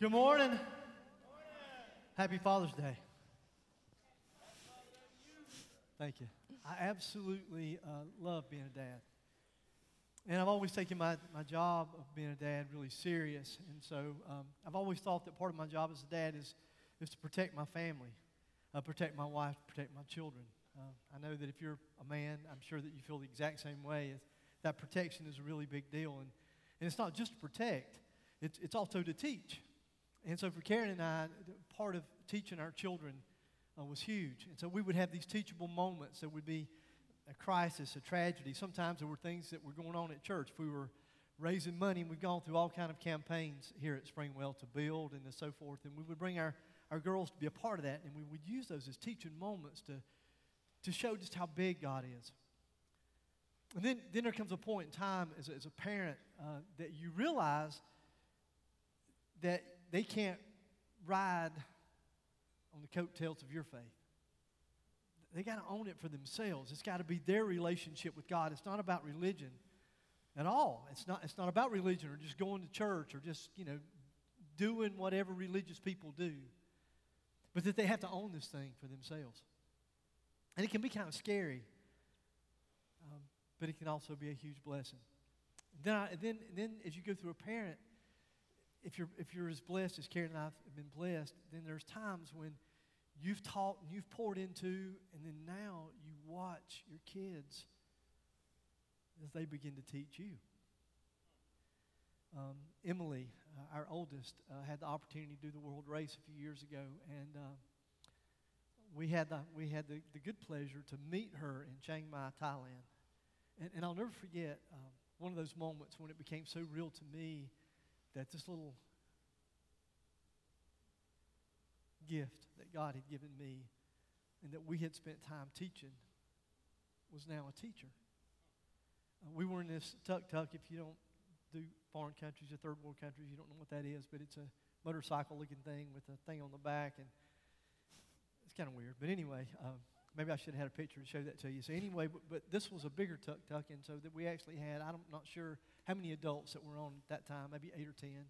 Good morning. Happy Father's Day. Thank you. I absolutely uh, love being a dad. And I've always taken my, my job of being a dad really serious. And so um, I've always thought that part of my job as a dad is, is to protect my family, uh, protect my wife, protect my children. Uh, I know that if you're a man, I'm sure that you feel the exact same way. As that protection is a really big deal. And, and it's not just to protect, it's, it's also to teach. And so for Karen and I, part of teaching our children uh, was huge. And so we would have these teachable moments that would be a crisis, a tragedy. Sometimes there were things that were going on at church. If we were raising money, and we've gone through all kind of campaigns here at Springwell to build and so forth, and we would bring our, our girls to be a part of that, and we would use those as teaching moments to, to show just how big God is. And then, then there comes a point in time as a, as a parent uh, that you realize that they can't ride on the coattails of your faith. They got to own it for themselves. It's got to be their relationship with God. It's not about religion at all. It's not, it's not about religion or just going to church or just, you know, doing whatever religious people do. But that they have to own this thing for themselves. And it can be kind of scary, um, but it can also be a huge blessing. Then, I, then, then as you go through a parent, if you're, if you're as blessed as Karen and I have been blessed, then there's times when you've taught and you've poured into, and then now you watch your kids as they begin to teach you. Um, Emily, uh, our oldest, uh, had the opportunity to do the world race a few years ago, and uh, we had the, we had the, the good pleasure to meet her in Chiang Mai, Thailand. And, and I'll never forget um, one of those moments when it became so real to me that this little gift that God had given me and that we had spent time teaching was now a teacher. Uh, we were in this tuk tuk. If you don't do foreign countries or third world countries, you don't know what that is, but it's a motorcycle looking thing with a thing on the back, and it's kind of weird. But anyway, um, maybe I should have had a picture to show that to you. So anyway, but, but this was a bigger tuck tuk, and so that we actually had, I'm not sure how many adults that were on at that time, maybe eight or ten.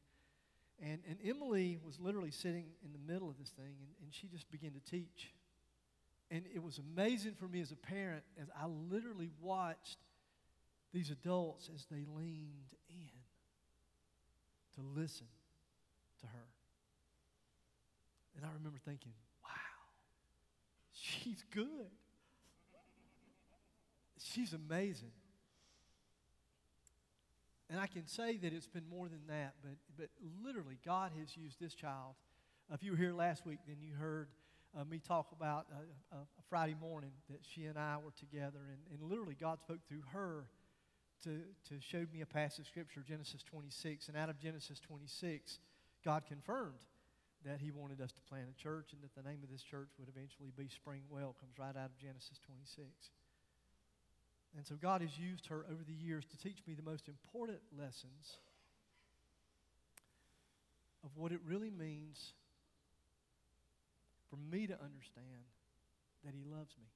And, and Emily was literally sitting in the middle of this thing, and, and she just began to teach. And it was amazing for me as a parent as I literally watched these adults as they leaned in to listen to her. And I remember thinking, she's good. She's amazing. And I can say that it's been more than that, but, but literally, God has used this child. If you were here last week, then you heard uh, me talk about a, a, Friday morning that she and I were together, and, and literally, God spoke through her to, to show me a passage of Scripture, Genesis 26. And out of Genesis 26, God confirmed that He wanted us to plant a church and that the name of this church would eventually be Springwell, comes right out of Genesis 26. And so God has used her over the years to teach me the most important lessons of what it really means for me to understand that He loves me.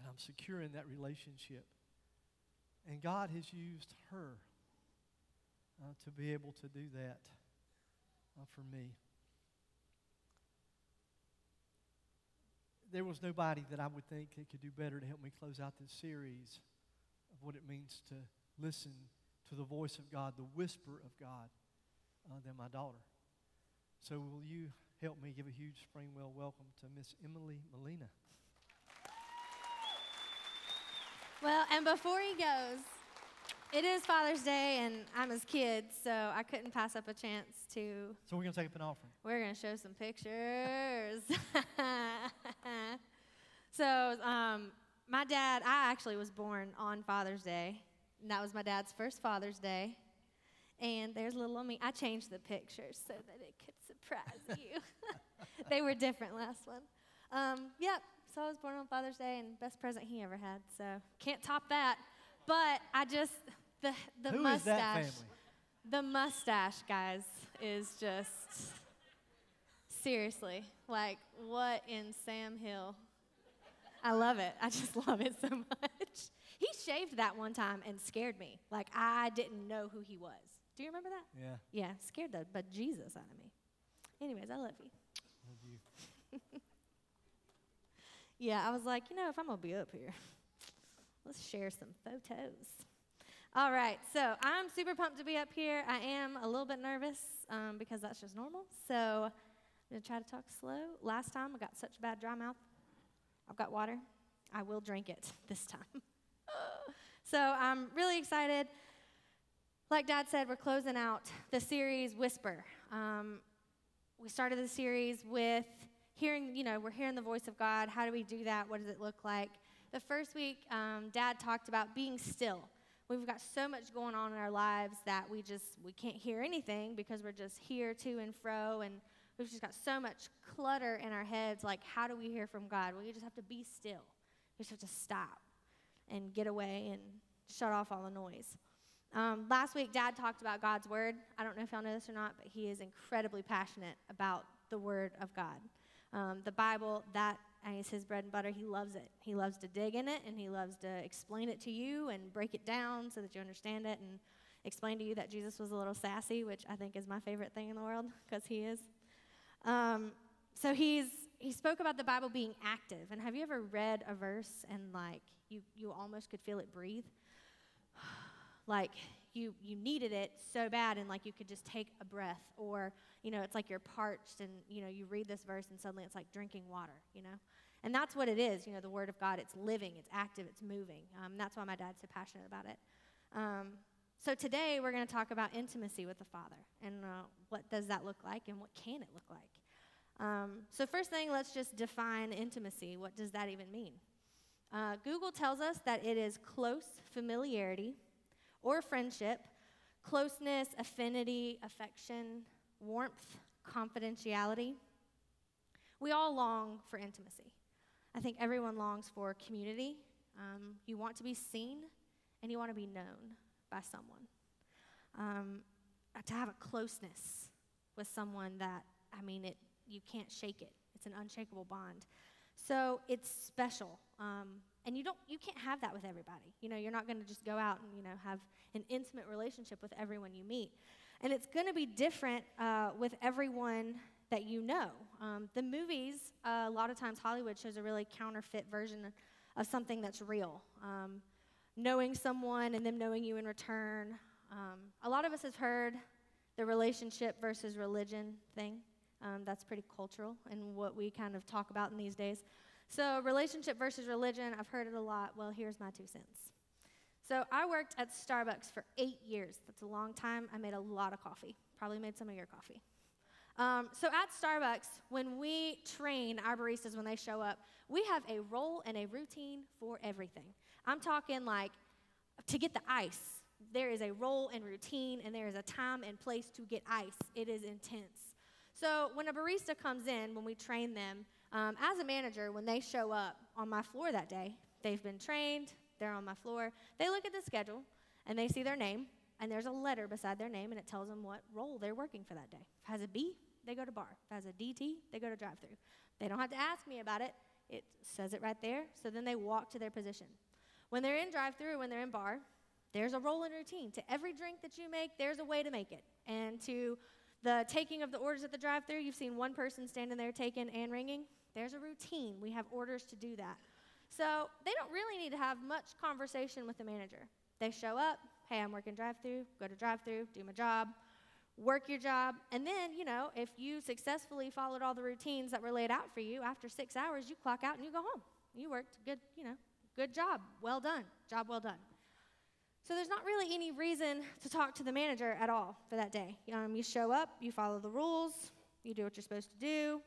That I'm secure in that relationship. And God has used her uh, to be able to do that uh, for me. there was nobody that I would think that could do better to help me close out this series of what it means to listen to the voice of God, the whisper of God, uh, than my daughter. So, will you help me give a huge Springwell welcome to Miss Emily Molina? Well, and before he goes, it is Father's Day, and I'm his kid, so I couldn't pass up a chance to. So we're gonna take up an offering. We're gonna show some pictures. so, um, my dad, I actually was born on Father's Day, and that was my dad's first Father's Day. And there's little me. I changed the pictures so that it could surprise you. they were different last one. Um, yep. So I was born on Father's Day, and best present he ever had. So can't top that. But I just the the Who mustache. Is that family? The mustache, guys, is just seriously like what in Sam Hill. I love it. I just love it so much. He shaved that one time and scared me. Like I didn't know who he was. Do you remember that? Yeah. Yeah, scared the but Jesus out of me. Anyways, I love you. Love you. Yeah, I was like, you know, if I'm gonna be up here, let's share some photos. All right, so I'm super pumped to be up here. I am a little bit nervous um, because that's just normal. So I'm gonna try to talk slow. Last time I got such a bad dry mouth. I've got water. I will drink it this time. so I'm really excited. Like Dad said, we're closing out the series Whisper. Um, we started the series with hearing, you know, we're hearing the voice of God. How do we do that? What does it look like? The first week, um, Dad talked about being still. We've got so much going on in our lives that we just we can't hear anything because we're just here to and fro, and we've just got so much clutter in our heads. Like, how do we hear from God? Well, you just have to be still. You just have to stop and get away and shut off all the noise. Um, last week, Dad talked about God's Word. I don't know if y'all know this or not, but he is incredibly passionate about the Word of God. Um, the Bible, that is his bread and butter. He loves it. He loves to dig in it and he loves to explain it to you and break it down so that you understand it and explain to you that Jesus was a little sassy, which I think is my favorite thing in the world because he is. Um, so he's he spoke about the Bible being active. And have you ever read a verse and like you you almost could feel it breathe? like you you needed it so bad and like you could just take a breath or you know it's like you're parched and you know you read this verse and suddenly it's like drinking water you know? And that's what it is you know the word of god it's living it's active it's moving. Um, that's why my dad's so passionate about it. Um, so today we're going to talk about intimacy with the father and uh, what does that look like and what can it look like? Um, so first thing let's just define intimacy. What does that even mean? Uh, google tells us that it is close familiarity or friendship, closeness, affinity, affection, warmth, confidentiality. We all long for intimacy. I think everyone longs for community. Um, you want to be seen and you want to be known by someone. Um, to have a closeness with someone that, I mean, it, you can't shake it. It's an unshakable bond. So it's special. Um, and you don't you can't have that with everybody. You know you're not going to just go out and you know have an intimate relationship with everyone you meet. And it's going to be different uh, with everyone that you know. Um, the movies uh, a lot of times hollywood shows a really counterfeit version of something that's real. Um, knowing someone and them knowing you in return. Um, a lot of us have heard the relationship versus religion thing. Um, that's pretty cultural and what we kind of talk about in these days so, relationship versus religion, I've heard it a lot. Well, here's my two cents. So, I worked at Starbucks for eight years. That's a long time. I made a lot of coffee, probably made some of your coffee. Um, so, at Starbucks, when we train our baristas when they show up, we have a role and a routine for everything. I'm talking like to get the ice, there is a role and routine, and there is a time and place to get ice. It is intense. So, when a barista comes in, when we train them, um, as a manager, when they show up on my floor that day, they've been trained, they're on my floor, they look at the schedule and they see their name, and there's a letter beside their name, and it tells them what role they're working for that day. If it has a B, they go to bar. If it has a DT, they go to drive through. They don't have to ask me about it, it says it right there, so then they walk to their position. When they're in drive through, when they're in bar, there's a role and routine. To every drink that you make, there's a way to make it. And to the taking of the orders at the drive through, you've seen one person standing there taking and ringing. There's a routine. We have orders to do that. So they don't really need to have much conversation with the manager. They show up, hey, I'm working drive through, go to drive through, do my job, work your job, and then, you know, if you successfully followed all the routines that were laid out for you, after six hours, you clock out and you go home. You worked good, you know, good job, well done, job well done. So there's not really any reason to talk to the manager at all for that day. Um, you show up, you follow the rules, you do what you're supposed to do.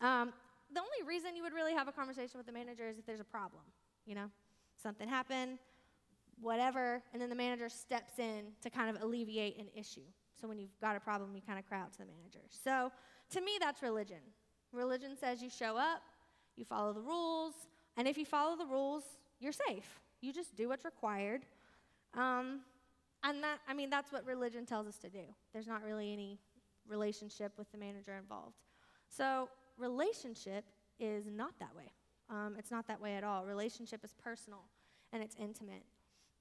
Um, the only reason you would really have a conversation with the manager is if there's a problem, you know? Something happened, whatever, and then the manager steps in to kind of alleviate an issue. So when you've got a problem, you kind of cry out to the manager. So to me, that's religion. Religion says you show up, you follow the rules, and if you follow the rules, you're safe. You just do what's required. Um, and that, I mean, that's what religion tells us to do. There's not really any relationship with the manager involved. So relationship is not that way. Um, it's not that way at all. Relationship is personal. and it's intimate.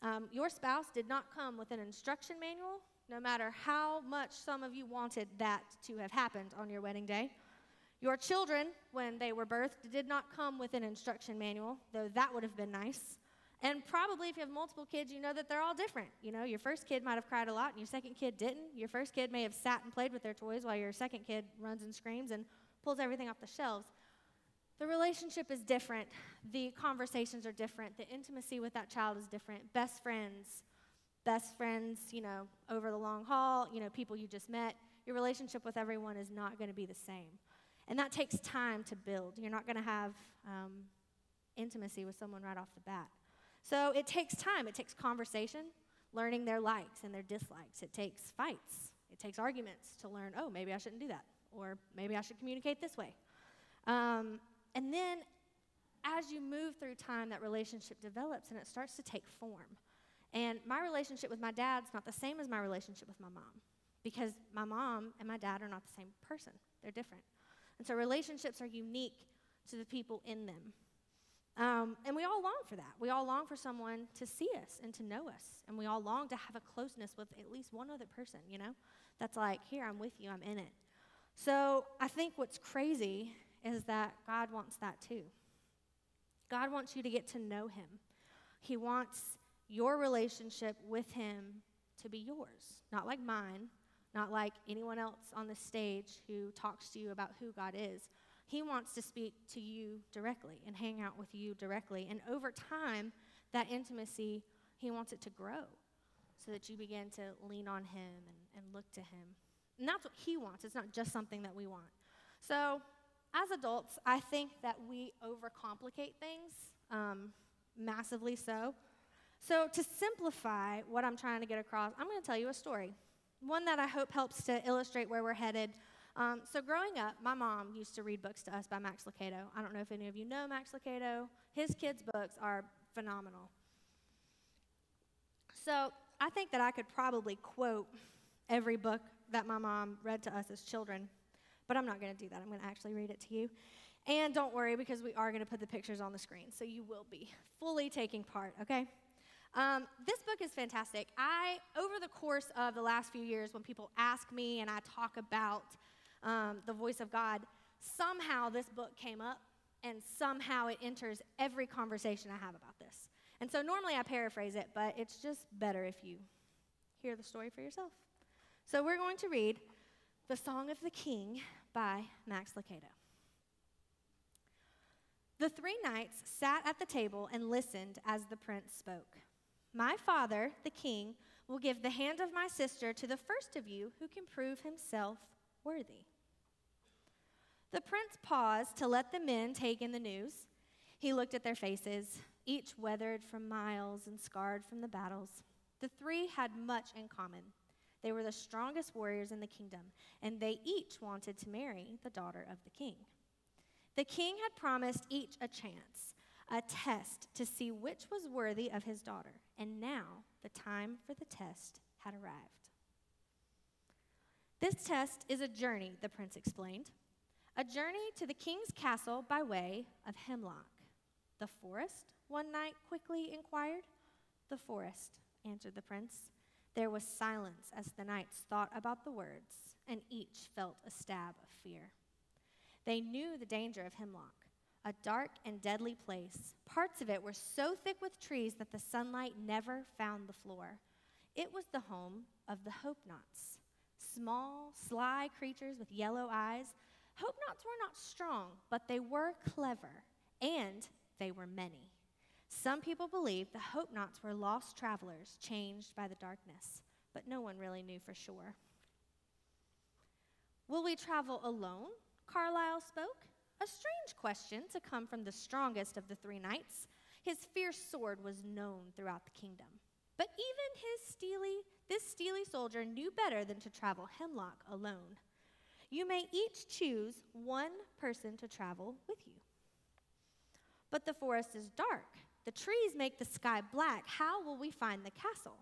Um, your spouse did not come with an instruction manual, no matter how much some of you wanted that to have happened on your wedding day. Your children, when they were birthed, did not come with an instruction manual, though that would have been nice. And probably if you have multiple kids, you know that they're all different. You know, your first kid might have cried a lot and your second kid didn't. Your first kid may have sat and played with their toys while your second kid runs and screams and pulls everything off the shelves. The relationship is different. The conversations are different. The intimacy with that child is different. Best friends, best friends, you know, over the long haul, you know, people you just met. Your relationship with everyone is not going to be the same. And that takes time to build. You're not going to have um, intimacy with someone right off the bat. So it takes time. It takes conversation, learning their likes and their dislikes. It takes fights. It takes arguments to learn, oh, maybe I shouldn't do that. Or maybe I should communicate this way. Um, and then as you move through time, that relationship develops and it starts to take form. And my relationship with my dad's not the same as my relationship with my mom because my mom and my dad are not the same person, they're different. And so relationships are unique to the people in them. Um, and we all long for that. We all long for someone to see us and to know us. And we all long to have a closeness with at least one other person, you know? That's like, here, I'm with you, I'm in it. So I think what's crazy is that God wants that too. God wants you to get to know Him. He wants your relationship with Him to be yours, not like mine, not like anyone else on the stage who talks to you about who God is. He wants to speak to you directly and hang out with you directly. And over time, that intimacy, He wants it to grow so that you begin to lean on Him and, and look to Him. And that's what He wants. It's not just something that we want. So, as adults, I think that we overcomplicate things, um, massively so. So, to simplify what I'm trying to get across, I'm going to tell you a story one that I hope helps to illustrate where we're headed. Um, so, growing up, my mom used to read books to us by Max Lucado. I don't know if any of you know Max Lucado. His kids' books are phenomenal. So, I think that I could probably quote every book that my mom read to us as children, but I'm not going to do that. I'm going to actually read it to you. And don't worry because we are going to put the pictures on the screen, so you will be fully taking part, okay? Um, this book is fantastic. I, over the course of the last few years, when people ask me and I talk about um, the voice of God, somehow this book came up and somehow it enters every conversation I have about this. And so normally I paraphrase it, but it's just better if you hear the story for yourself. So we're going to read The Song of the King by Max Lucado. The three knights sat at the table and listened as the prince spoke. My father, the king, will give the hand of my sister to the first of you who can prove himself worthy. The prince paused to let the men take in the news. He looked at their faces, each weathered from miles and scarred from the battles. The three had much in common. They were the strongest warriors in the kingdom, and they each wanted to marry the daughter of the king. The king had promised each a chance, a test to see which was worthy of his daughter and now the time for the test had arrived. This test is a journey, the prince explained. A journey to the king's castle by way of Hemlock. The forest? One knight quickly inquired. The forest, answered the prince. There was silence as the knights thought about the words, and each felt a stab of fear. They knew the danger of Hemlock a dark and deadly place. Parts of it were so thick with trees that the sunlight never found the floor. It was the home of the Hope Knots, small, sly creatures with yellow eyes. Hope Knots were not strong, but they were clever, and they were many. Some people believed the Hopenots were lost travelers changed by the darkness, but no one really knew for sure. Will we travel alone? Carlisle spoke. A strange question to come from the strongest of the three knights. His fierce sword was known throughout the kingdom. But even his steely, this steely soldier knew better than to travel hemlock alone. You may each choose one person to travel with you. But the forest is dark. The trees make the sky black. How will we find the castle?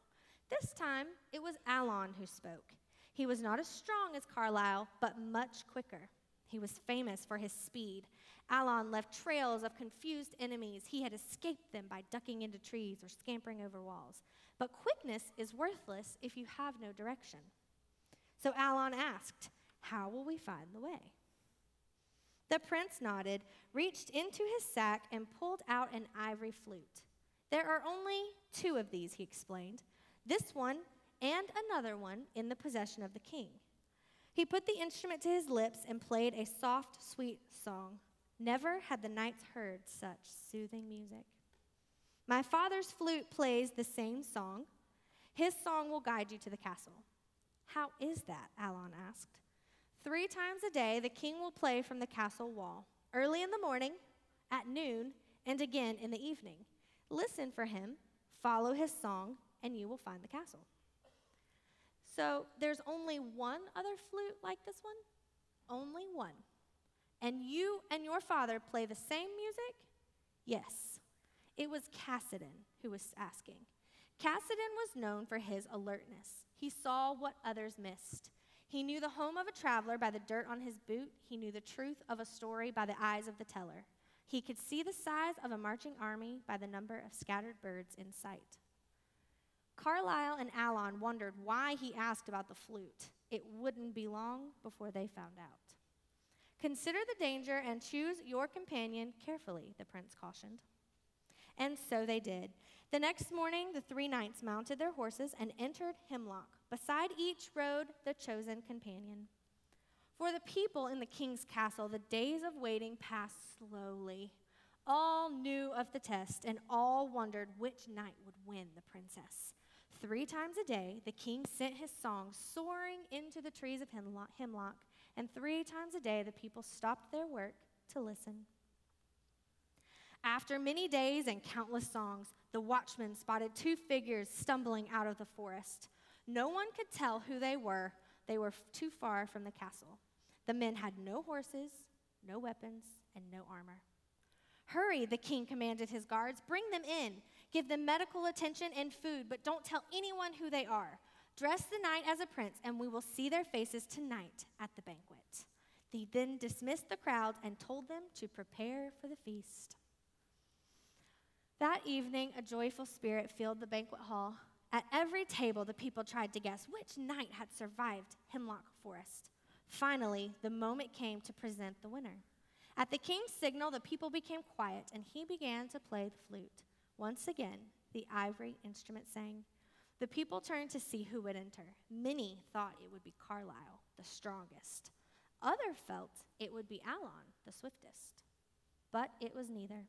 This time it was Alon who spoke. He was not as strong as Carlisle, but much quicker. He was famous for his speed. Alon left trails of confused enemies. He had escaped them by ducking into trees or scampering over walls. But quickness is worthless if you have no direction. So Alon asked, How will we find the way? The prince nodded, reached into his sack, and pulled out an ivory flute. There are only two of these, he explained this one and another one in the possession of the king. He put the instrument to his lips and played a soft, sweet song. Never had the knights heard such soothing music. My father's flute plays the same song. His song will guide you to the castle. How is that? Alon asked. Three times a day, the king will play from the castle wall, early in the morning, at noon, and again in the evening. Listen for him, follow his song, and you will find the castle. So there's only one other flute like this one? Only one. And you and your father play the same music? Yes. It was Cassidan who was asking. Cassidan was known for his alertness. He saw what others missed. He knew the home of a traveler by the dirt on his boot. He knew the truth of a story by the eyes of the teller. He could see the size of a marching army by the number of scattered birds in sight. Carlisle and Alon wondered why he asked about the flute. It wouldn't be long before they found out. Consider the danger and choose your companion carefully, the prince cautioned. And so they did. The next morning, the three knights mounted their horses and entered Hemlock. Beside each rode the chosen companion. For the people in the king's castle, the days of waiting passed slowly. All knew of the test, and all wondered which knight would win the princess. Three times a day, the king sent his song soaring into the trees of hemlock, and three times a day, the people stopped their work to listen. After many days and countless songs, the watchmen spotted two figures stumbling out of the forest. No one could tell who they were, they were too far from the castle. The men had no horses, no weapons, and no armor. Hurry, the king commanded his guards. Bring them in. Give them medical attention and food, but don't tell anyone who they are. Dress the knight as a prince, and we will see their faces tonight at the banquet. They then dismissed the crowd and told them to prepare for the feast. That evening, a joyful spirit filled the banquet hall. At every table, the people tried to guess which knight had survived Hemlock Forest. Finally, the moment came to present the winner. At the king's signal, the people became quiet, and he began to play the flute. Once again, the ivory instrument sang. The people turned to see who would enter. Many thought it would be Carlisle, the strongest. Others felt it would be Alon, the swiftest. But it was neither.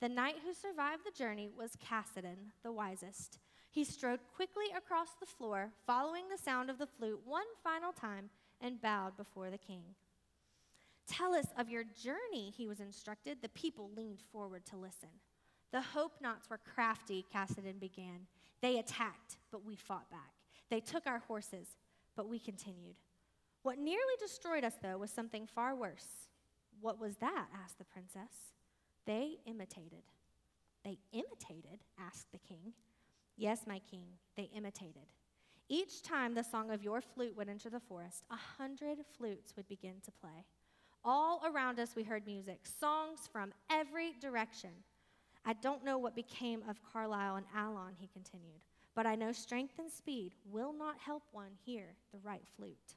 The knight who survived the journey was Cassidan, the wisest. He strode quickly across the floor, following the sound of the flute one final time, and bowed before the king. Tell us of your journey, he was instructed. The people leaned forward to listen. The Hopenots were crafty, Cassidan began. They attacked, but we fought back. They took our horses, but we continued. What nearly destroyed us, though, was something far worse. What was that? asked the princess. They imitated. They imitated? asked the king. Yes, my king, they imitated. Each time the song of your flute would enter the forest, a hundred flutes would begin to play. All around us, we heard music, songs from every direction. I don't know what became of Carlisle and Alon, he continued, but I know strength and speed will not help one hear the right flute.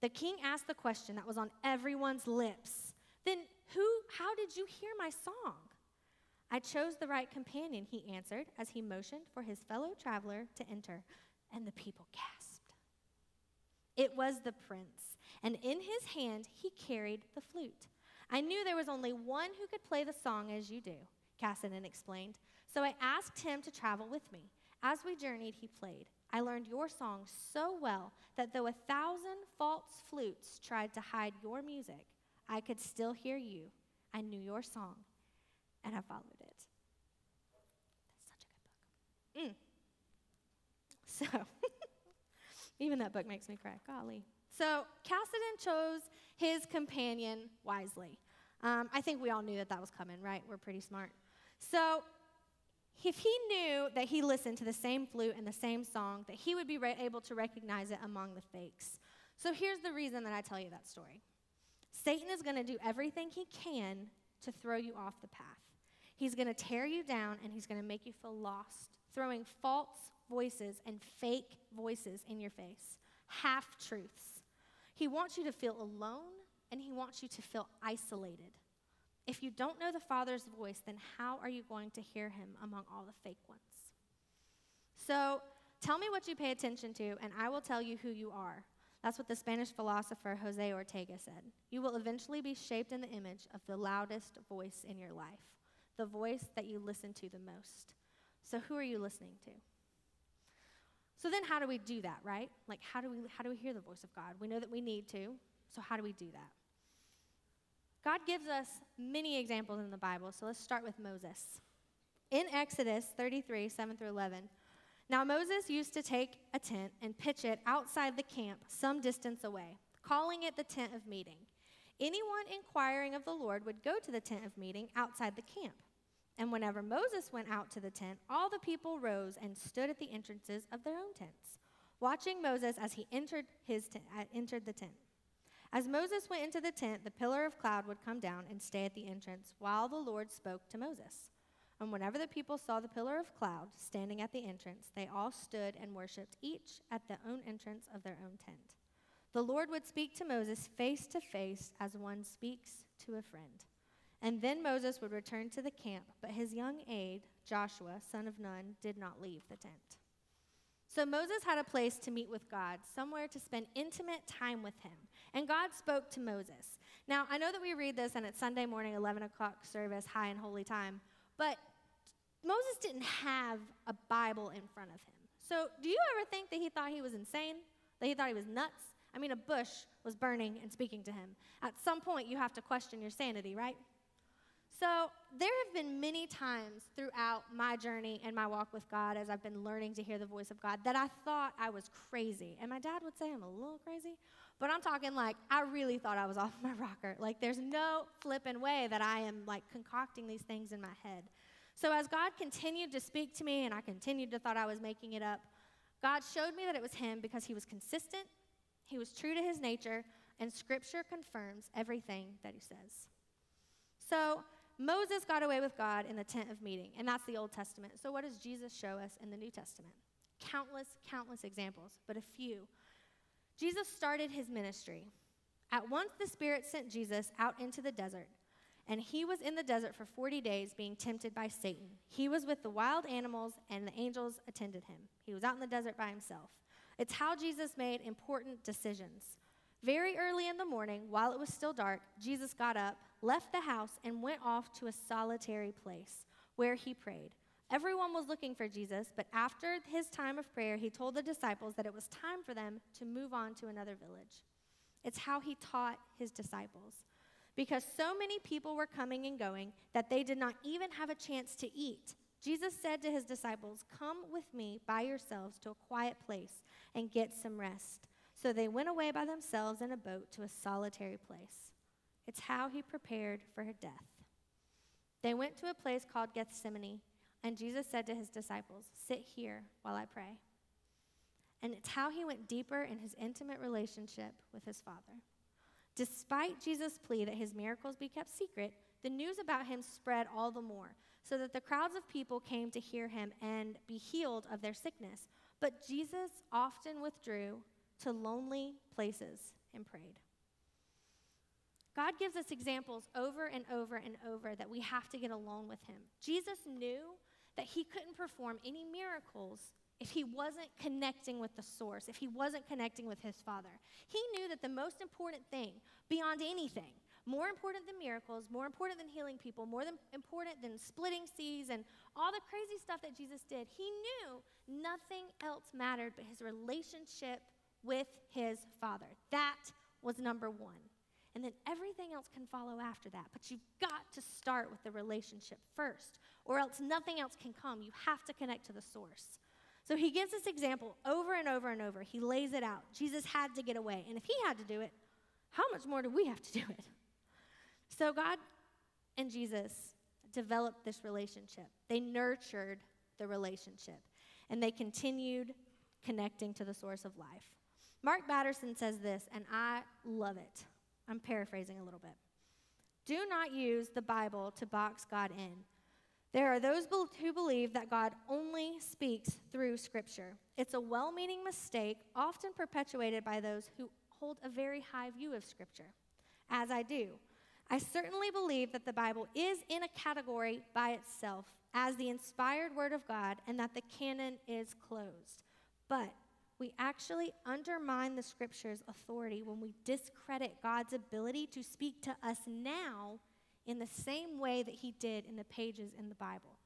The king asked the question that was on everyone's lips. Then who how did you hear my song? I chose the right companion, he answered as he motioned for his fellow traveler to enter, and the people gasped. It was the prince, and in his hand he carried the flute. I knew there was only one who could play the song as you do, Cassidan explained. So I asked him to travel with me. As we journeyed, he played. I learned your song so well that though a thousand false flutes tried to hide your music, I could still hear you. I knew your song, and I followed it. That's such a good book. Mm. So, even that book makes me cry. Golly. So, Cassidan chose his companion wisely. Um, I think we all knew that that was coming, right? We're pretty smart. So, if he knew that he listened to the same flute and the same song, that he would be re- able to recognize it among the fakes. So, here's the reason that I tell you that story. Satan is going to do everything he can to throw you off the path. He's going to tear you down and he's going to make you feel lost, throwing false voices and fake voices in your face, half truths. He wants you to feel alone and he wants you to feel isolated. If you don't know the Father's voice, then how are you going to hear him among all the fake ones? So tell me what you pay attention to, and I will tell you who you are. That's what the Spanish philosopher Jose Ortega said. You will eventually be shaped in the image of the loudest voice in your life, the voice that you listen to the most. So, who are you listening to? So, then how do we do that, right? Like, how do we, how do we hear the voice of God? We know that we need to, so how do we do that? God gives us many examples in the Bible, so let's start with Moses. In Exodus 33, 7 through 11, now Moses used to take a tent and pitch it outside the camp some distance away, calling it the tent of meeting. Anyone inquiring of the Lord would go to the tent of meeting outside the camp. And whenever Moses went out to the tent, all the people rose and stood at the entrances of their own tents, watching Moses as he entered, his t- uh, entered the tent. As Moses went into the tent, the pillar of cloud would come down and stay at the entrance while the Lord spoke to Moses. And whenever the people saw the pillar of cloud standing at the entrance, they all stood and worshiped, each at their own entrance of their own tent. The Lord would speak to Moses face to face as one speaks to a friend. And then Moses would return to the camp, but his young aide, Joshua, son of Nun, did not leave the tent. So Moses had a place to meet with God, somewhere to spend intimate time with him. And God spoke to Moses. Now, I know that we read this and it's Sunday morning, 11 o'clock service, high and holy time, but Moses didn't have a Bible in front of him. So, do you ever think that he thought he was insane? That he thought he was nuts? I mean, a bush was burning and speaking to him. At some point, you have to question your sanity, right? So, there have been many times throughout my journey and my walk with God as I've been learning to hear the voice of God that I thought I was crazy. And my dad would say I'm a little crazy, but I'm talking like I really thought I was off my rocker. Like, there's no flipping way that I am like concocting these things in my head. So, as God continued to speak to me and I continued to thought I was making it up, God showed me that it was Him because He was consistent, He was true to His nature, and Scripture confirms everything that He says. So, Moses got away with God in the tent of meeting, and that's the Old Testament. So, what does Jesus show us in the New Testament? Countless, countless examples, but a few. Jesus started his ministry. At once, the Spirit sent Jesus out into the desert, and he was in the desert for 40 days being tempted by Satan. He was with the wild animals, and the angels attended him. He was out in the desert by himself. It's how Jesus made important decisions. Very early in the morning, while it was still dark, Jesus got up left the house, and went off to a solitary place where he prayed. Everyone was looking for Jesus, but after his time of prayer, he told the disciples that it was time for them to move on to another village. It's how he taught his disciples. Because so many people were coming and going that they did not even have a chance to eat. Jesus said to his disciples, Come with me by yourselves to a quiet place and get some rest. So they went away by themselves in a boat to a solitary place. It's how he prepared for her death. They went to a place called Gethsemane, and Jesus said to his disciples, Sit here while I pray. And it's how he went deeper in his intimate relationship with his Father. Despite Jesus' plea that his miracles be kept secret, the news about him spread all the more, so that the crowds of people came to hear him and be healed of their sickness. But Jesus often withdrew to lonely places and prayed. God gives us examples over and over and over that we have to get alone with Him. Jesus knew that He couldn't perform any miracles if He wasn't connecting with the source, if He wasn't connecting with His Father. He knew that the most important thing, beyond anything, more important than miracles, more important than healing people, more than important than splitting seas and all the crazy stuff that Jesus did, he knew nothing else mattered but his relationship with his Father. That was number one and then everything else can follow after that. But you've got to start with the relationship first, or else nothing else can come. You have to connect to the source. So he gives this example over and over and over. He lays it out. Jesus had to get away. And if he had to do it, how much more do we have to do it? So God and Jesus developed this relationship, they nurtured the relationship, and they continued connecting to the source of life. Mark Batterson says this, and I love it. I'm paraphrasing a little bit. Do not use the Bible to box God in. There are those who believe that God only speaks through Scripture. It's a well meaning mistake, often perpetuated by those who hold a very high view of Scripture, as I do. I certainly believe that the Bible is in a category by itself as the inspired Word of God and that the canon is closed. But we actually undermine the Scripture's authority when we discredit God's ability to speak to us now in the same way that He did in the pages in the Bible.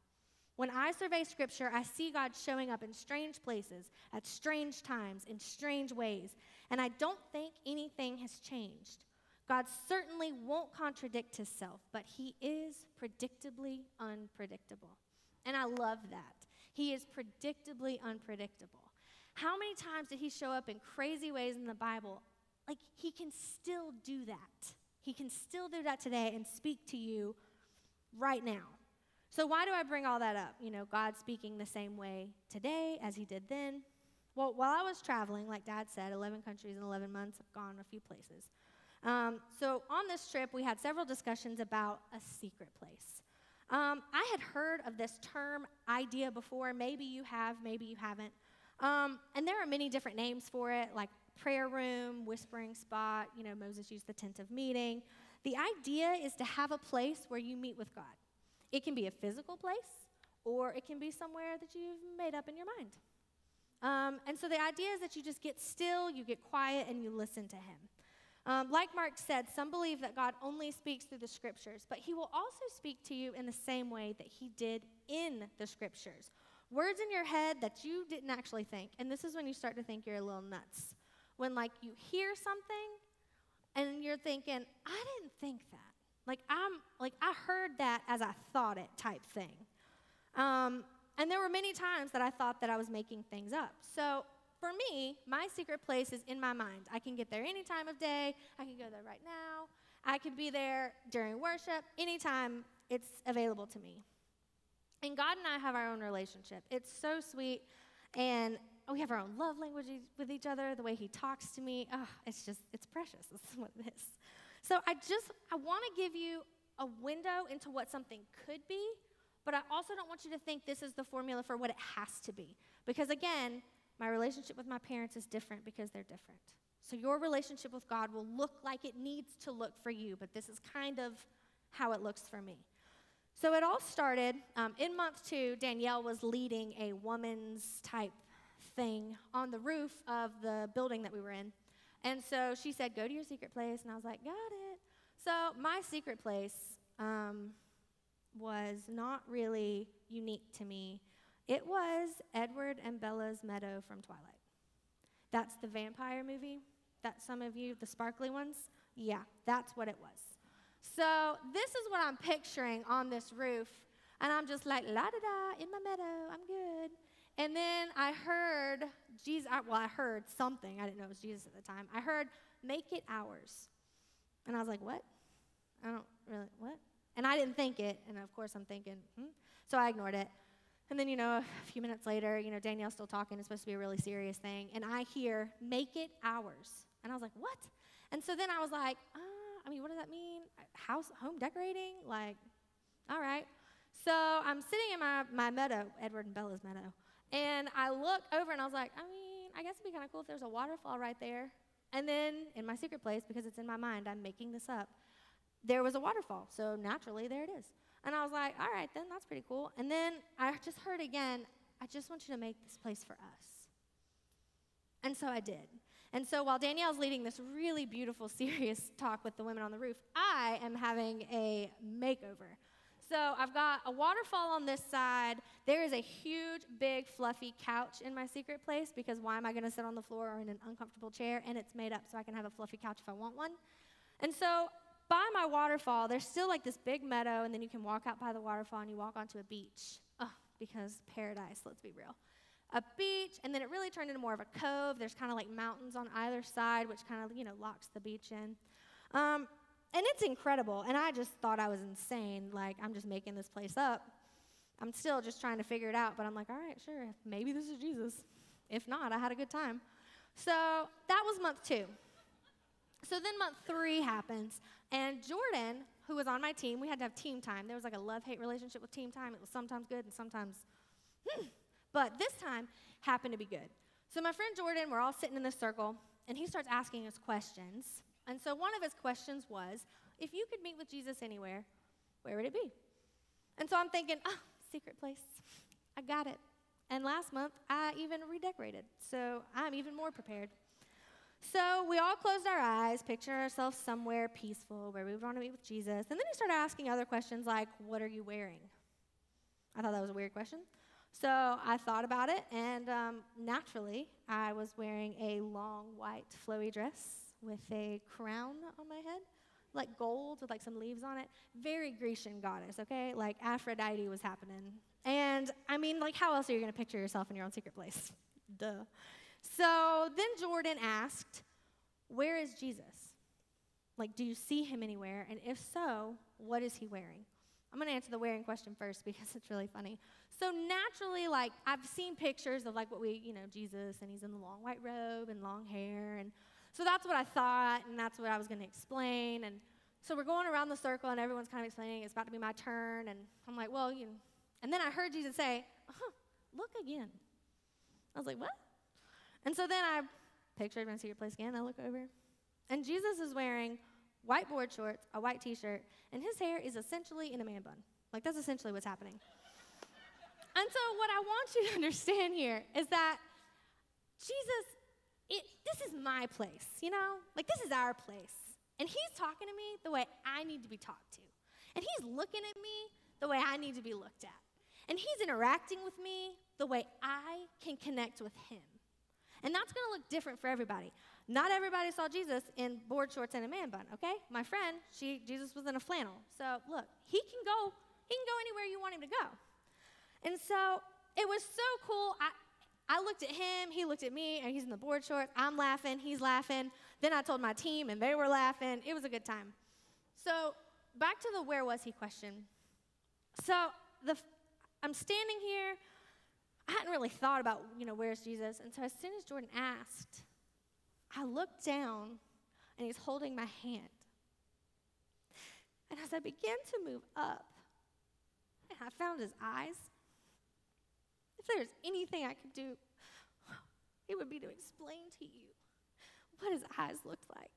When I survey Scripture, I see God showing up in strange places, at strange times, in strange ways, and I don't think anything has changed. God certainly won't contradict himself, but he is predictably unpredictable. And I love that. He is predictably unpredictable. How many times did he show up in crazy ways in the Bible? Like, he can still do that. He can still do that today and speak to you right now. So, why do I bring all that up? You know, God speaking the same way today as he did then. Well, while I was traveling, like Dad said, 11 countries in 11 months, I've gone a few places. Um, so on this trip, we had several discussions about a secret place. Um, I had heard of this term idea before. Maybe you have, maybe you haven't. Um, and there are many different names for it, like prayer room, whispering spot. You know, Moses used the tent of meeting. The idea is to have a place where you meet with God. It can be a physical place, or it can be somewhere that you've made up in your mind. Um, and so the idea is that you just get still, you get quiet, and you listen to Him. Um, like Mark said, some believe that God only speaks through the scriptures, but he will also speak to you in the same way that he did in the scriptures. Words in your head that you didn't actually think. And this is when you start to think you're a little nuts. When, like, you hear something and you're thinking, I didn't think that. Like, I'm, like, I heard that as I thought it type thing. Um, and there were many times that I thought that I was making things up. So for me, my secret place is in my mind. I can get there any time of day. I can go there right now. I can be there during worship, anytime it's available to me. And God and I have our own relationship. It's so sweet. And we have our own love language with each other, the way He talks to me. Oh, it's just, it's precious. Is what it is. So I just, I want to give you a window into what something could be, but I also don't want you to think this is the formula for what it has to be. Because again, my relationship with my parents is different because they're different. So your relationship with God will look like it needs to look for you, but this is kind of how it looks for me. So it all started um, in month two. Danielle was leading a woman's type thing on the roof of the building that we were in. And so she said, Go to your secret place. And I was like, Got it. So my secret place um, was not really unique to me it was Edward and Bella's Meadow from Twilight. That's the vampire movie that some of you, the sparkly ones, yeah, that's what it was. So this is what I'm picturing on this roof. And I'm just like, la da da, in my meadow, I'm good. And then I heard Jesus, well, I heard something. I didn't know it was Jesus at the time. I heard, make it ours. And I was like, what? I don't really, what? And I didn't think it. And of course, I'm thinking, hmm. So I ignored it. And then, you know, a few minutes later, you know, Danielle's still talking. It's supposed to be a really serious thing. And I hear, make it ours. And I was like, what? And so then I was like, uh, I mean, what does that mean? House, home decorating? Like, all right. So I'm sitting in my, my meadow, Edward and Bella's meadow. And I look over and I was like, I mean, I guess it'd be kind of cool if there's a waterfall right there. And then in my secret place, because it's in my mind, I'm making this up, there was a waterfall. So naturally, there it is. And I was like, all right, then that's pretty cool. And then I just heard again, I just want you to make this place for us. And so I did. And so while Danielle's leading this really beautiful, serious talk with the women on the roof, I am having a makeover. So I've got a waterfall on this side. There is a huge, big, fluffy couch in my secret place because why am I going to sit on the floor or in an uncomfortable chair? And it's made up so I can have a fluffy couch if I want one. And so by my waterfall, there's still like this big meadow, and then you can walk out by the waterfall and you walk onto a beach. Oh, because paradise, let's be real. A beach, and then it really turned into more of a cove. There's kind of like mountains on either side, which kind of, you know, locks the beach in. Um, and it's incredible. And I just thought I was insane. Like, I'm just making this place up. I'm still just trying to figure it out, but I'm like, all right, sure, maybe this is Jesus. If not, I had a good time. So that was month two. So then month three happens, and Jordan, who was on my team, we had to have team time. There was like a love hate relationship with team time. It was sometimes good and sometimes, hmm. But this time happened to be good. So my friend Jordan, we're all sitting in this circle, and he starts asking us questions. And so one of his questions was, if you could meet with Jesus anywhere, where would it be? And so I'm thinking, oh, secret place. I got it. And last month, I even redecorated. So I'm even more prepared. So we all closed our eyes, picture ourselves somewhere peaceful where we would want to meet with Jesus. And then he started asking other questions like, What are you wearing? I thought that was a weird question. So I thought about it, and um, naturally, I was wearing a long white flowy dress with a crown on my head, like gold with like some leaves on it. Very Grecian goddess, okay? Like Aphrodite was happening. And I mean, like, how else are you to picture yourself in your own secret place? Duh. So then Jordan asked, Where is Jesus? Like, do you see him anywhere? And if so, what is he wearing? I'm going to answer the wearing question first because it's really funny. So naturally, like, I've seen pictures of like what we, you know, Jesus, and he's in the long white robe and long hair. And so that's what I thought, and that's what I was going to explain. And so we're going around the circle, and everyone's kind of explaining it's about to be my turn. And I'm like, Well, you. And then I heard Jesus say, Look again. I was like, What? And so then I pictured my secret place again. I look over, and Jesus is wearing white board shorts, a white t shirt, and his hair is essentially in a man bun. Like, that's essentially what's happening. and so, what I want you to understand here is that Jesus, it, this is my place, you know? Like, this is our place. And he's talking to me the way I need to be talked to. And he's looking at me the way I need to be looked at. And he's interacting with me the way I can connect with him. And that's to look different for everybody. Not everybody saw Jesus in board shorts and a man bun, okay? My friend, she Jesus was in a flannel. So, look, he can go he can go anywhere you want him to go. And so, it was so cool. I I looked at him, he looked at me, and he's in the board shorts. I'm laughing, he's laughing. Then I told my team, and they were laughing. It was a good time. So, back to the where was he question. So, the I'm standing here I hadn't really thought about, you know, where's Jesus? And so as soon as Jordan asked, I looked down and he's holding my hand. And as I began to move up, and I found his eyes, if there's anything I could do, it would be to explain to you what his eyes looked like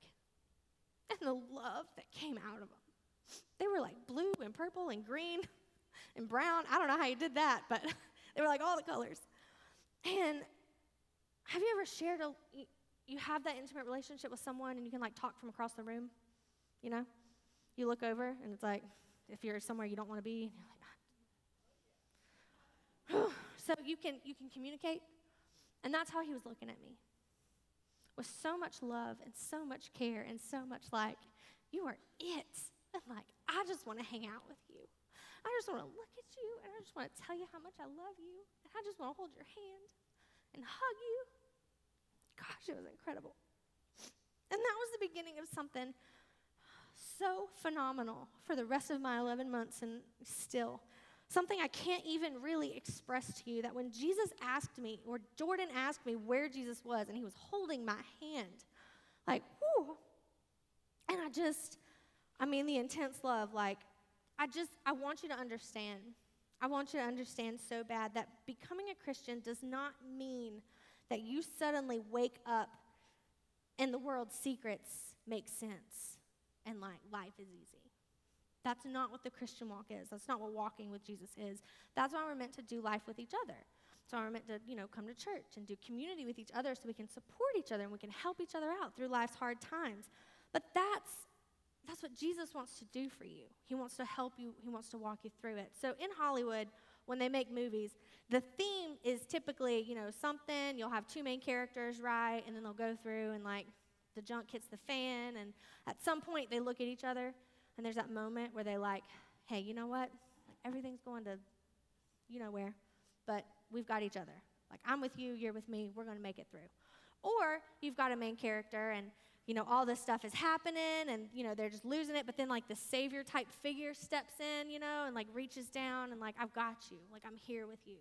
and the love that came out of them. They were like blue and purple and green and brown. I don't know how you did that, but They were like all the colors. And have you ever shared a, you have that intimate relationship with someone and you can like talk from across the room? You know? You look over and it's like, if you're somewhere you don't want to be, like, so you can you can communicate. And that's how he was looking at me. With so much love and so much care and so much like, you are it. And like, I just want to hang out with you. I just want to look at you and I just want to tell you how much I love you. And I just want to hold your hand and hug you. Gosh, it was incredible. And that was the beginning of something so phenomenal for the rest of my 11 months and still. Something I can't even really express to you that when Jesus asked me, or Jordan asked me where Jesus was, and he was holding my hand, like, whoo. And I just, I mean, the intense love, like, I just, I want you to understand. I want you to understand so bad that becoming a Christian does not mean that you suddenly wake up and the world's secrets make sense and like life is easy. That's not what the Christian walk is. That's not what walking with Jesus is. That's why we're meant to do life with each other. So we're meant to, you know, come to church and do community with each other so we can support each other and we can help each other out through life's hard times. But that's that's what Jesus wants to do for you. He wants to help you, He wants to walk you through it. So in Hollywood, when they make movies, the theme is typically, you know, something, you'll have two main characters, right? And then they'll go through and like the junk hits the fan. And at some point, they look at each other and there's that moment where they like, hey, you know what? Like, everything's going to, you know where, but we've got each other. Like, I'm with you, you're with me, we're going to make it through. Or you've got a main character and you know, all this stuff is happening and, you know, they're just losing it. But then, like, the savior type figure steps in, you know, and, like, reaches down and, like, I've got you. Like, I'm here with you.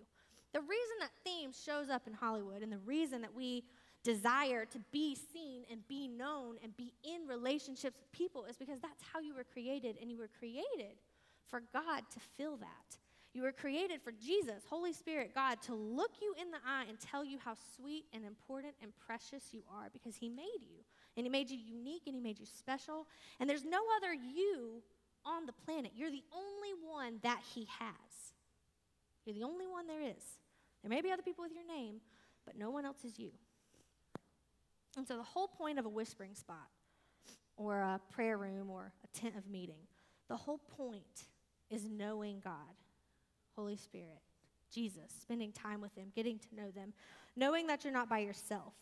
The reason that theme shows up in Hollywood and the reason that we desire to be seen and be known and be in relationships with people is because that's how you were created, and you were created for God to fill that. You were created for Jesus, Holy Spirit, God, to look you in the eye and tell you how sweet and important and precious you are because He made you. And He made you unique and He made you special. And there's no other you on the planet. You're the only one that He has. You're the only one there is. There may be other people with your name, but no one else is you. And so the whole point of a whispering spot or a prayer room or a tent of meeting, the whole point is knowing God Holy Spirit, Jesus, spending time with them, getting to know them, knowing that you're not by yourself.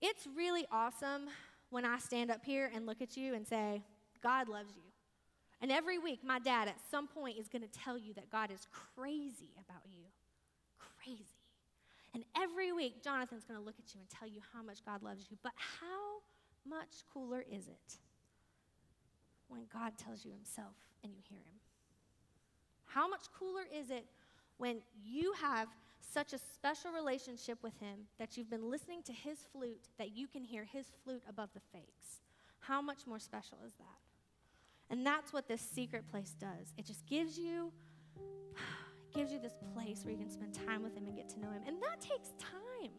It's really awesome when I stand up here and look at you and say, God loves you. And every week, my dad at some point is going to tell you that God is crazy about you. Crazy. And every week, Jonathan's going to look at you and tell you how much God loves you. But how much cooler is it when God tells you himself and you hear him? How much cooler is it when you have such a special relationship with Him that you've been listening to His flute that you can hear His flute above the fakes? How much more special is that? And that's what this secret place does. It just gives you gives you this place where you can spend time with him and get to know him. And that takes time.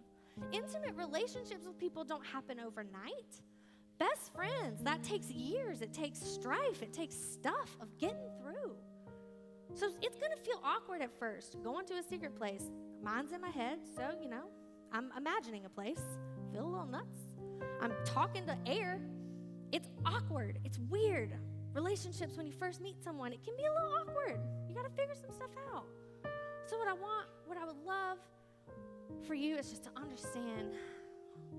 Intimate relationships with people don't happen overnight. Best friends, that takes years. It takes strife. It takes stuff of getting through. So it's going to feel awkward at first going to a secret place. Mine's in my head, so, you know, I'm imagining a place. Feel a little nuts. I'm talking to air. It's awkward. It's weird. Relationships, when you first meet someone, it can be a little awkward. You got to figure some stuff out. So, what I want, what I would love for you is just to understand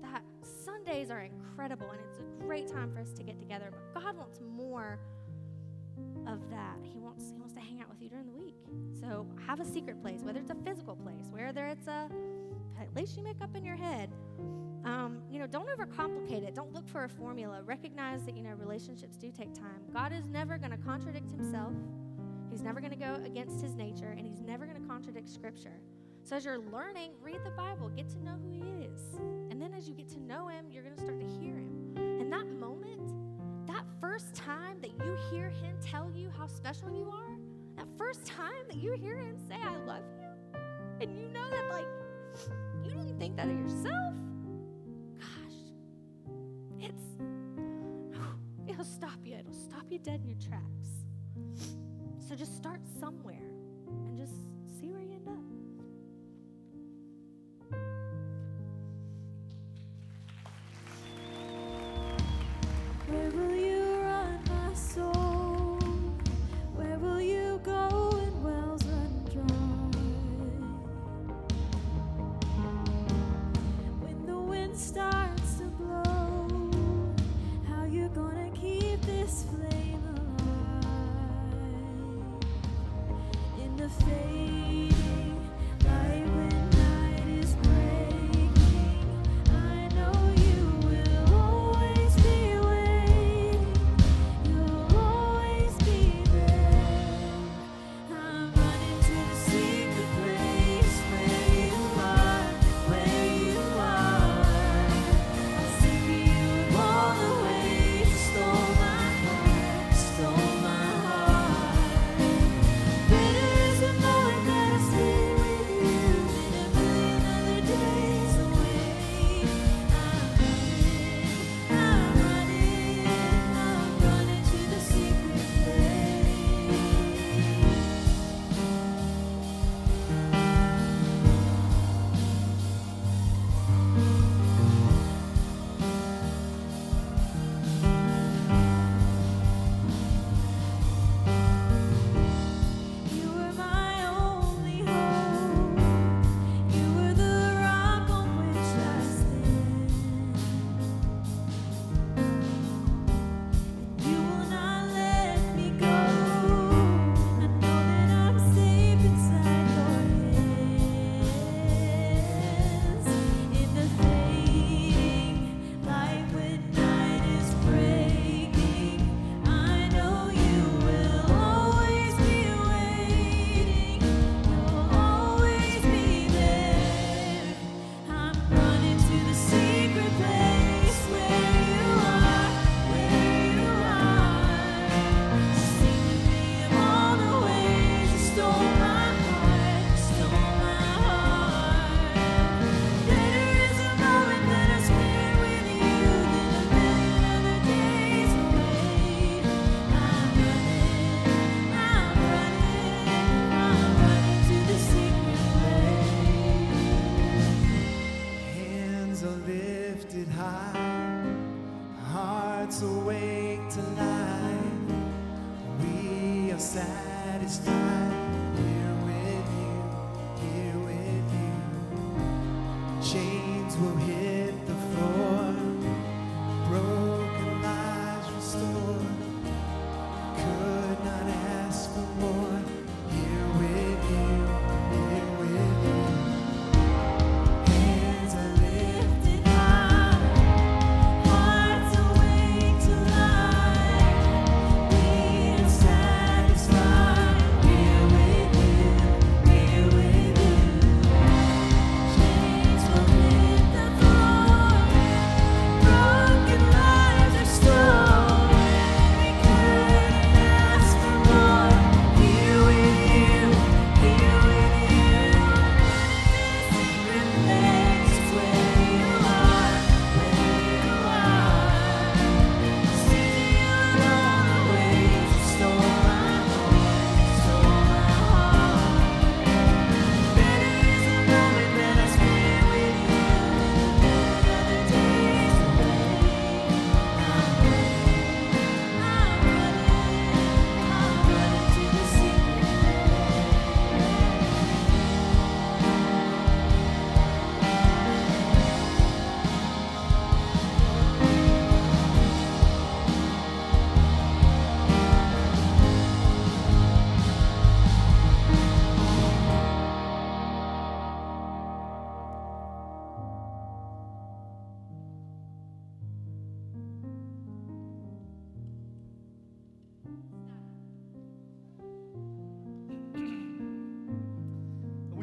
that Sundays are incredible and it's a great time for us to get together, but God wants more of that. He wants he wants to hang out with you during the week. So have a secret place, whether it's a physical place, whether it's a place you make up in your head. Um, you know, don't overcomplicate it. Don't look for a formula. Recognize that you know relationships do take time. God is never going to contradict Himself. He's never going to go against His nature, and He's never going to contradict Scripture. So as you're learning, read the Bible, get to know who He is, and then as you get to know Him, you're going to start to hear Him. First time that you hear him tell you how special you are, that first time that you hear him say, I love you, and you know that, like, you didn't think that of yourself, gosh, it's, it'll stop you. It'll stop you dead in your tracks. So just start somewhere and just see where you end up.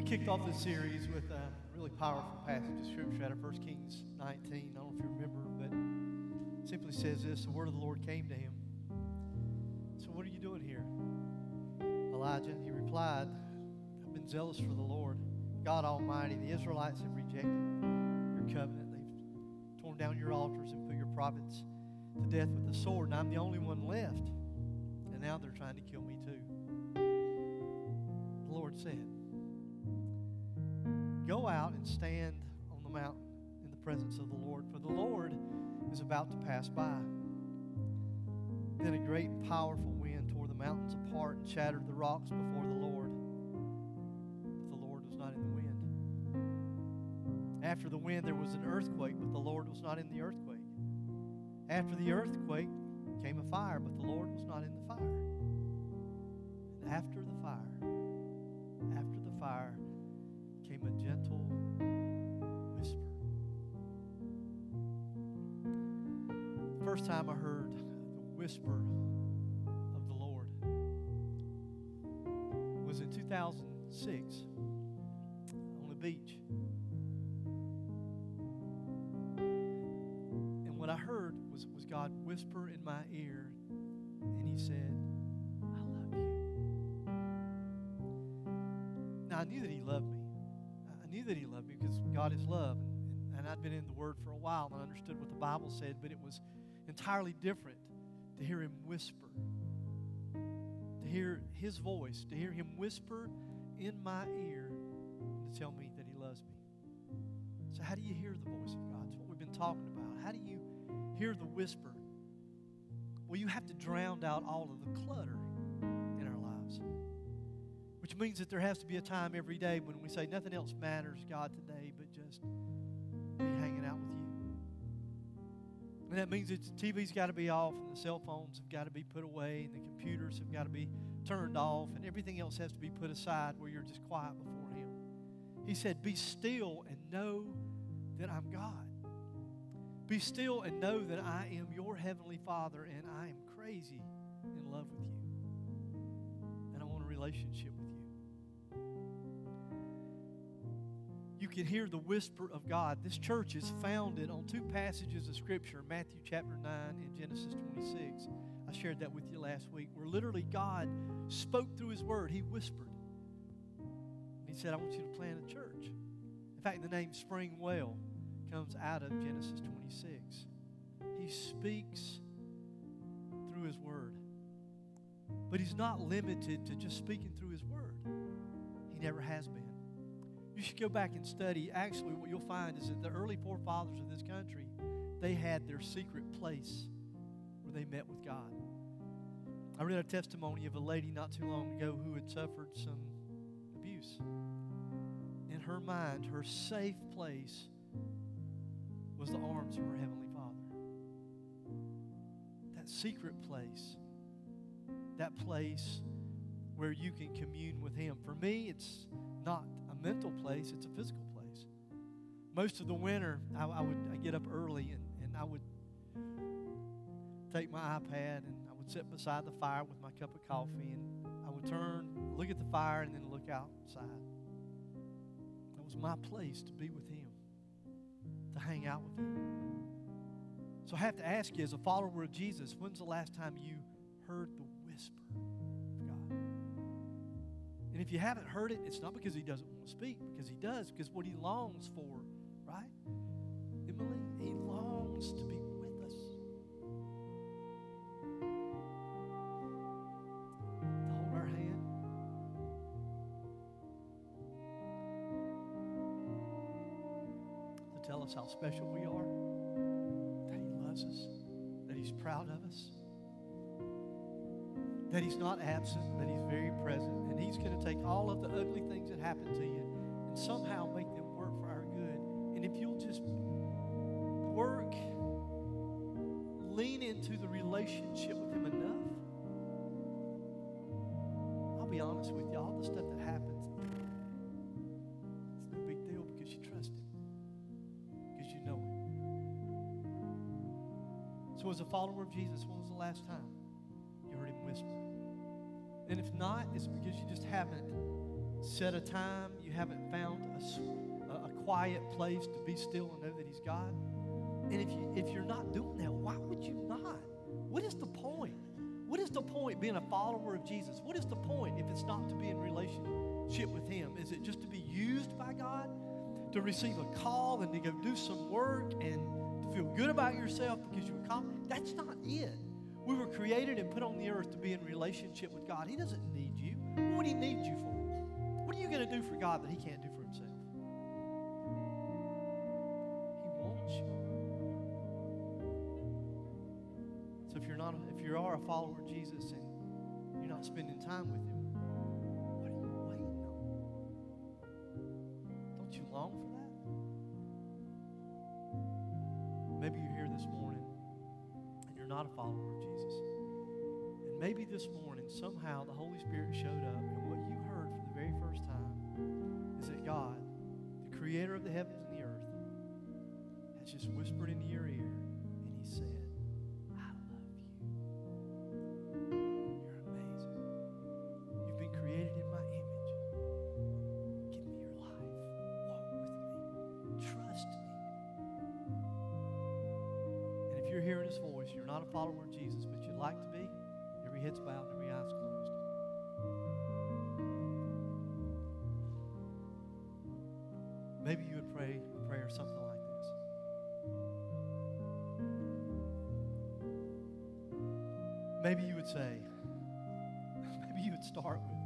Kicked off this series with a really powerful passage of Scripture out of 1 Kings 19. I don't know if you remember, but simply says this The word of the Lord came to him. So, what are you doing here? Elijah, he replied, I've been zealous for the Lord, God Almighty. The Israelites have rejected your covenant. They've torn down your altars and put your prophets to death with the sword, and I'm the only one left. And now they're trying to kill me too. The Lord said, Out and stand on the mountain in the presence of the Lord, for the Lord is about to pass by. Then a great powerful wind tore the mountains apart and shattered the rocks before the Lord. But the Lord was not in the wind. After the wind, there was an earthquake, but the Lord was not in the earthquake. After the earthquake came a fire, but the Lord was not in the fire. And after the a gentle whisper. The first time I heard the whisper of the Lord was in 2006 on the beach. And what I heard was, was God whisper in my ear, and He said, I love you. Now, I knew that He loved me. I- knew that He loved me because God is love. And, and I'd been in the Word for a while and I understood what the Bible said, but it was entirely different to hear Him whisper, to hear His voice, to hear Him whisper in my ear and to tell me that He loves me. So, how do you hear the voice of God? It's what we've been talking about. How do you hear the whisper? Well, you have to drown out all of the clutter in our lives. Which means that there has to be a time every day when we say, Nothing else matters, God, today, but just me hanging out with you. And that means that the TV's got to be off, and the cell phones have got to be put away, and the computers have got to be turned off, and everything else has to be put aside where you're just quiet before Him. He said, Be still and know that I'm God. Be still and know that I am your heavenly Father and I am crazy in love with you. And I want a relationship You can hear the whisper of God. This church is founded on two passages of Scripture Matthew chapter 9 and Genesis 26. I shared that with you last week, where literally God spoke through His Word. He whispered. He said, I want you to plant a church. In fact, the name Spring Well comes out of Genesis 26. He speaks through His Word. But He's not limited to just speaking through His Word, He never has been. You should go back and study. Actually, what you'll find is that the early forefathers of this country, they had their secret place where they met with God. I read a testimony of a lady not too long ago who had suffered some abuse. In her mind, her safe place was the arms of her Heavenly Father. That secret place, that place where you can commune with Him. For me, it's not mental place, it's a physical place. Most of the winter, I, I would I get up early and, and I would take my iPad and I would sit beside the fire with my cup of coffee and I would turn, look at the fire, and then look outside. That was my place to be with Him, to hang out with Him. So I have to ask you, as a follower of Jesus, when's the last time you heard the And if you haven't heard it, it's not because He doesn't want to speak, because He does, because what He longs for, right? Emily, He longs to be with us. To hold our hand. To tell us how special we are, that He loves us, that He's proud of us, that He's not absent, that He's very present, and He's going to take all of the ugly things that happen to you and somehow make them work for our good. And if you'll just work, lean into the relationship with Him enough, I'll be honest with you, all the stuff that happens, it's no big deal because you trust Him, because you know Him. So, as a follower of Jesus, when was the last time you heard Him whisper? And if not, it's because you just haven't set a time, you haven't found a quiet place to be still and know that He's God. And if, you, if you're not doing that, why would you not? What is the point? What is the point being a follower of Jesus? What is the point if it's not to be in relationship with Him? Is it just to be used by God? To receive a call and to go do some work and to feel good about yourself because you accomplished? That's not it. We were created and put on the earth to be in relationship with God. He doesn't need you. What do He need you for? What are you going to do for God that He can't do for Himself? He wants you. So if you're not, if you are a follower of Jesus and you're not spending time with Him, not a follower of Jesus. And maybe this morning somehow the Holy Spirit showed up and what you heard for the very first time is that God, the creator of the heavens and the earth, has just whispered into your ear you're hearing his voice, you're not a follower of Jesus, but you'd like to be, every head's bowed and every eye's closed. Maybe you would pray a prayer something like this. Maybe you would say, maybe you would start with,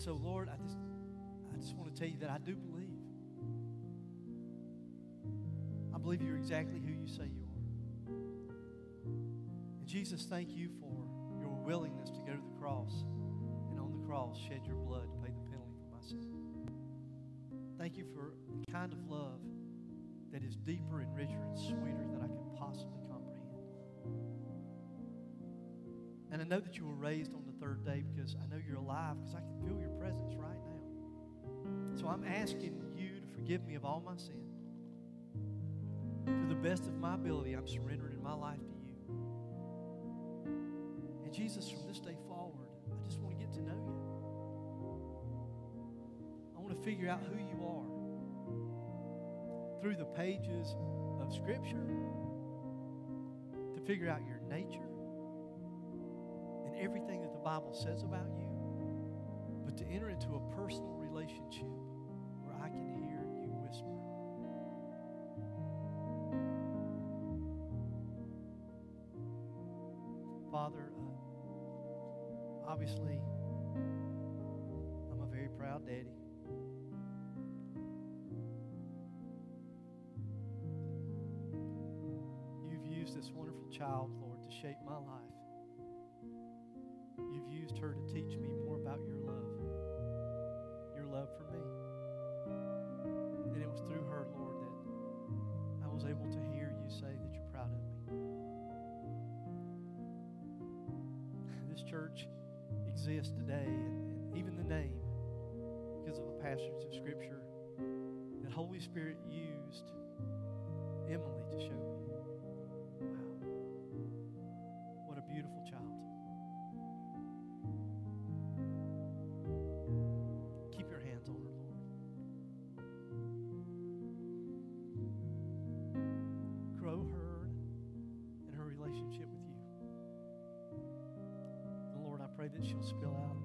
So, Lord, I just, I just want to tell you that I do believe. I believe you're exactly who you say you are. And Jesus, thank you for your willingness to go to the cross and on the cross shed your blood to pay the penalty for my sin. Thank you for the kind of love that is deeper and richer and sweeter than I could possibly comprehend. And I know that you were raised on the third day because I know you're alive because I can feel your presence right now. So I'm asking you to forgive me of all my sin. To the best of my ability, I'm surrendering my life to you. And Jesus, from this day forward, I just want to get to know you. I want to figure out who you are through the pages of Scripture, to figure out your nature and everything that the Bible says about you, but to enter into a personal relationship where I can hear you whisper. Father, uh, obviously, I'm a very proud daddy. You've used this wonderful child, Lord, to shape my life. Exists today, and, and even the name, because of a passage of Scripture that Holy Spirit used Emily to show me. Spill out